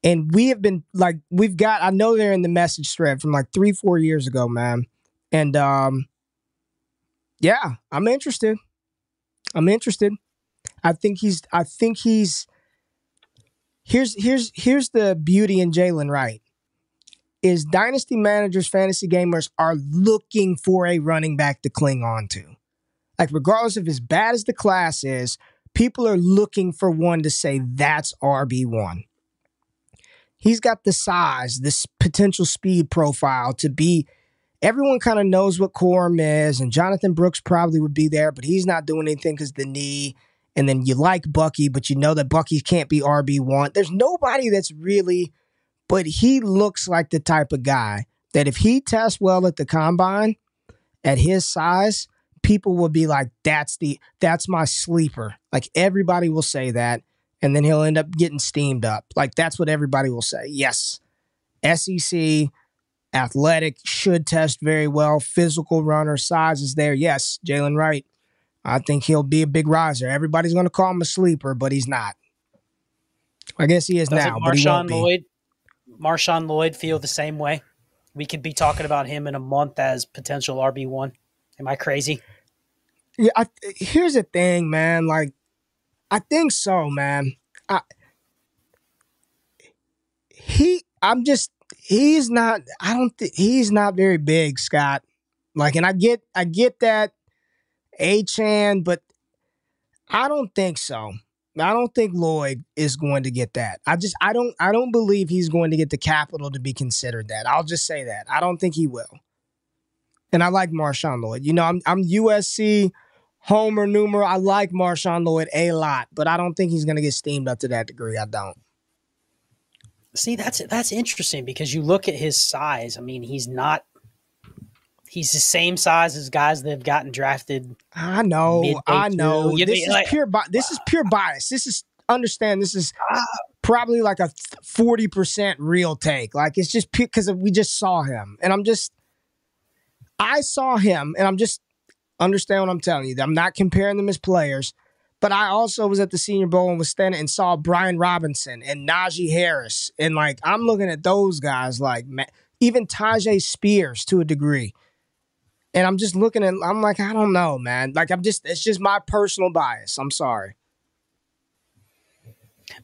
And we have been like, we've got, I know they're in the message thread from like three, four years ago, man. And um, yeah, I'm interested. I'm interested. I think he's, I think he's, here's here's here's the beauty in Jaylen Wright is dynasty managers, fantasy gamers are looking for a running back to cling on to. Like regardless of as bad as the class is, people are looking for one to say that's RB1. He's got the size, this potential speed profile to be everyone kind of knows what Corum is, and Jonathan Brooks probably would be there, but he's not doing anything because the knee and then you like Bucky, but you know that Bucky can't be RB1. There's nobody that's really, but he looks like the type of guy that if he tests well at the combine at his size, people will be like, that's the that's my sleeper. Like everybody will say that. And then he'll end up getting steamed up. Like that's what everybody will say. Yes. SEC, athletic, should test very well, physical runner, size is there. Yes, Jaylen Wright I think he'll be a big riser. Everybody's going to call him a sleeper, but he's not. I guess he is Does now. Marshawn Lloyd, Marshawn Lloyd feel the same way? We could be talking about him in a month as potential RB one. Am I crazy? Yeah. I, here's the thing, man. Like, I think so, man. I, he, I'm just, he's not. I don't think he's not very big, Scott. Like, and I get, I get that Achane, but I don't think so. I don't think Lloyd is going to get that. I just I don't I don't believe he's going to get the capital to be considered that. I'll just say that. I don't think he will. And I like Marshawn Lloyd. You know, I'm I'm USC homer numero. I like Marshawn Lloyd a lot, but I don't think he's going to get steamed up to that degree. I don't. See, that's that's interesting because you look at his size. I mean, he's not He's the same size as guys that have gotten drafted. I know, I know. This is like, pure. Bi- this is pure bias. This is understand. This is ah. probably like a forty percent real take. Like it's just because we just saw him, and I'm just. I saw him, and I'm just understand what I'm telling you. I'm not comparing them as players, But I also was at the Senior Bowl and was standing and saw Brian Robinson and Najee Harris. And like, I'm looking at those guys, like, even Tyjae Spears to a degree. And I'm just looking at, I'm like, I don't know, man. Like, I'm just, it's just my personal bias. I'm sorry.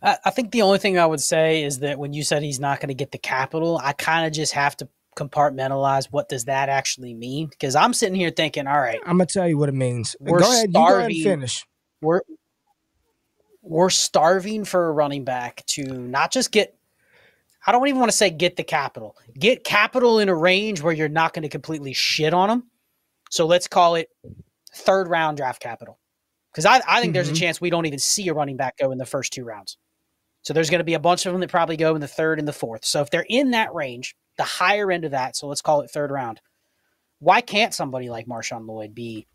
I think the only thing I would say is that when you said he's not going to get the capital, I kind of just have to compartmentalize what does that actually mean because I'm sitting here thinking, all right, I'm gonna tell you what it means. We're go ahead, starving, you go ahead and finish. We're we're starving for a running back to not just get I don't even want to say get the capital. Get capital in a range where you're not going to completely shit on them. So let's call it third round draft capital. Because I, I think mm-hmm. there's a mm-hmm. chance we don't even see a running back go in the first two rounds. So there's going to be a bunch of them that probably go in the third and the fourth. So if they're in that range, the higher end of that, so let's call it third round, why can't somebody like Marshawn Lloyd be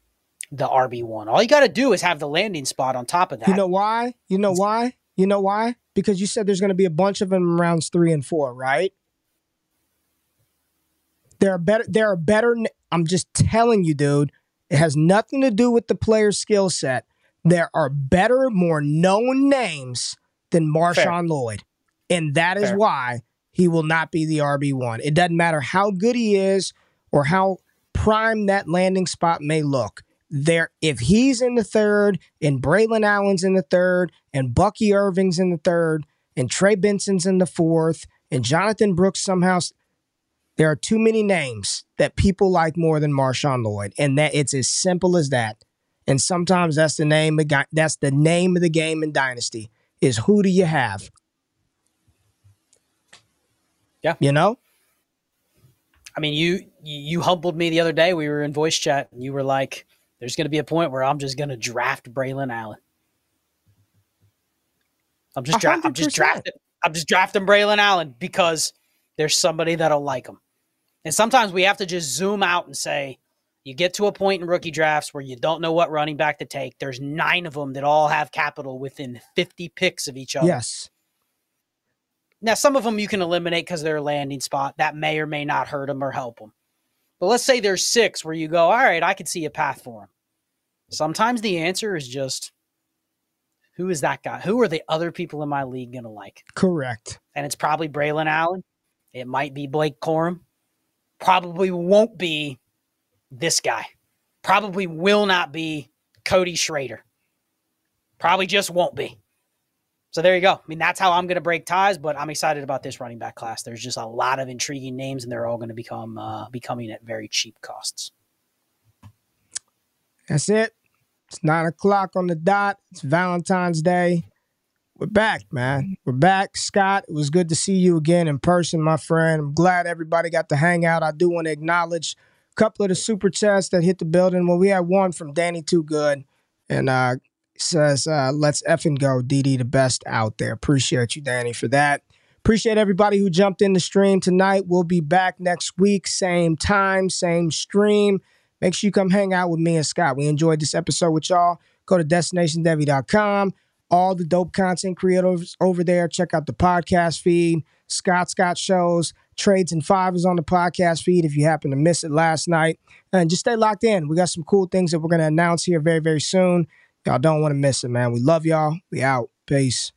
the RB1? All you got to do is have the landing spot on top of that. You know why? You know why? You know why? Because you said there's going to be a bunch of them in rounds three and four, right? There are better. There are better. I'm just telling you, dude. It has nothing to do with the player's skill set. There are better, more known names than Marshawn Fair. Lloyd. And that is Fair. why he will not be the RB1. It doesn't matter how good he is or how prime that landing spot may look. There, if he's in the third, and Braelon Allen's in the third, and Bucky Irving's in the third, and Trey Benson's in the fourth, and Jonathan Brooks somehow, there are too many names that people like more than Marshawn Lloyd, and that it's as simple as that. And sometimes that's the name of that's the name of the game in Dynasty is who do you have? Yeah. You know? I mean, you you humbled me the other day. We were in voice chat and you were like, there's going to be a point where I'm just going to draft Braelon Allen. I'm just dra- I'm just drafting I'm just drafting Braelon Allen because there's somebody that'll like him. And sometimes we have to just zoom out and say, you get to a point in rookie drafts where you don't know what running back to take. There's nine of them that all have capital within 50 picks of each other. Yes. Now, some of them you can eliminate because they're a landing spot. That may or may not hurt them or help them. But let's say there's six where you go, all right, I could see a path for them. Sometimes the answer is just who is that guy? Who are the other people in my league going to like? Correct. And it's probably Braelon Allen. It might be Blake Corum. Probably won't be this guy. Probably will not be Cody Schrader. Probably just won't be. So there you go. I mean, that's how I'm going to break ties, but I'm excited about this running back class. There's just a lot of intriguing names, and they're all going to become uh, becoming at very cheap costs. That's it. It's nine o'clock on the dot. It's Valentine's Day. We're back, man. We're back. Scott, it was good to see you again in person, my friend. I'm glad everybody got to hang out. I do want to acknowledge a couple of the super chats that hit the building. Well, we had one from Danny Too Good. And uh, says, uh, let's effing go. DD the best out there. Appreciate you, Danny, for that. Appreciate everybody who jumped in the stream tonight. We'll be back next week, same time, same stream. Make sure you come hang out with me and Scott. We enjoyed this episode with y'all. Go to destinationdevy.com. All the dope content creators over there. Check out the podcast feed. Scott Scott shows, trades and five is on the podcast feed if you happen to miss it last night. And just stay locked in. We got some cool things that we're going to announce here very, very soon. Y'all don't want to miss it, man. We love y'all. We out. Peace.